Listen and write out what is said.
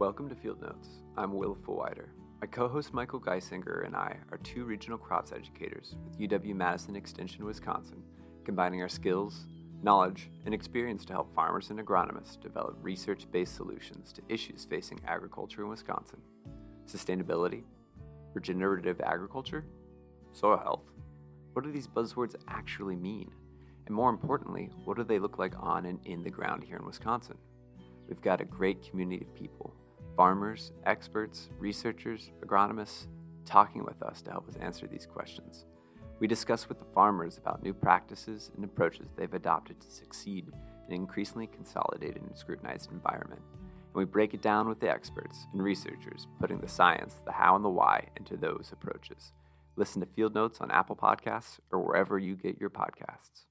Welcome to Field Notes. I'm Will Fulwider. My co host Michael Geisinger and I are two regional crops educators with UW Madison Extension, Wisconsin, combining our skills, knowledge, and experience to help farmers and agronomists develop research based solutions to issues facing agriculture in Wisconsin sustainability, regenerative agriculture, soil health. What do these buzzwords actually mean? And more importantly, what do they look like on and in the ground here in Wisconsin? We've got a great community of people farmers, experts, researchers, agronomists talking with us to help us answer these questions. We discuss with the farmers about new practices and approaches they've adopted to succeed in an increasingly consolidated and scrutinized environment. And we break it down with the experts and researchers, putting the science, the how, and the why into those approaches. Listen to Field Notes on Apple Podcasts or wherever you get your podcasts.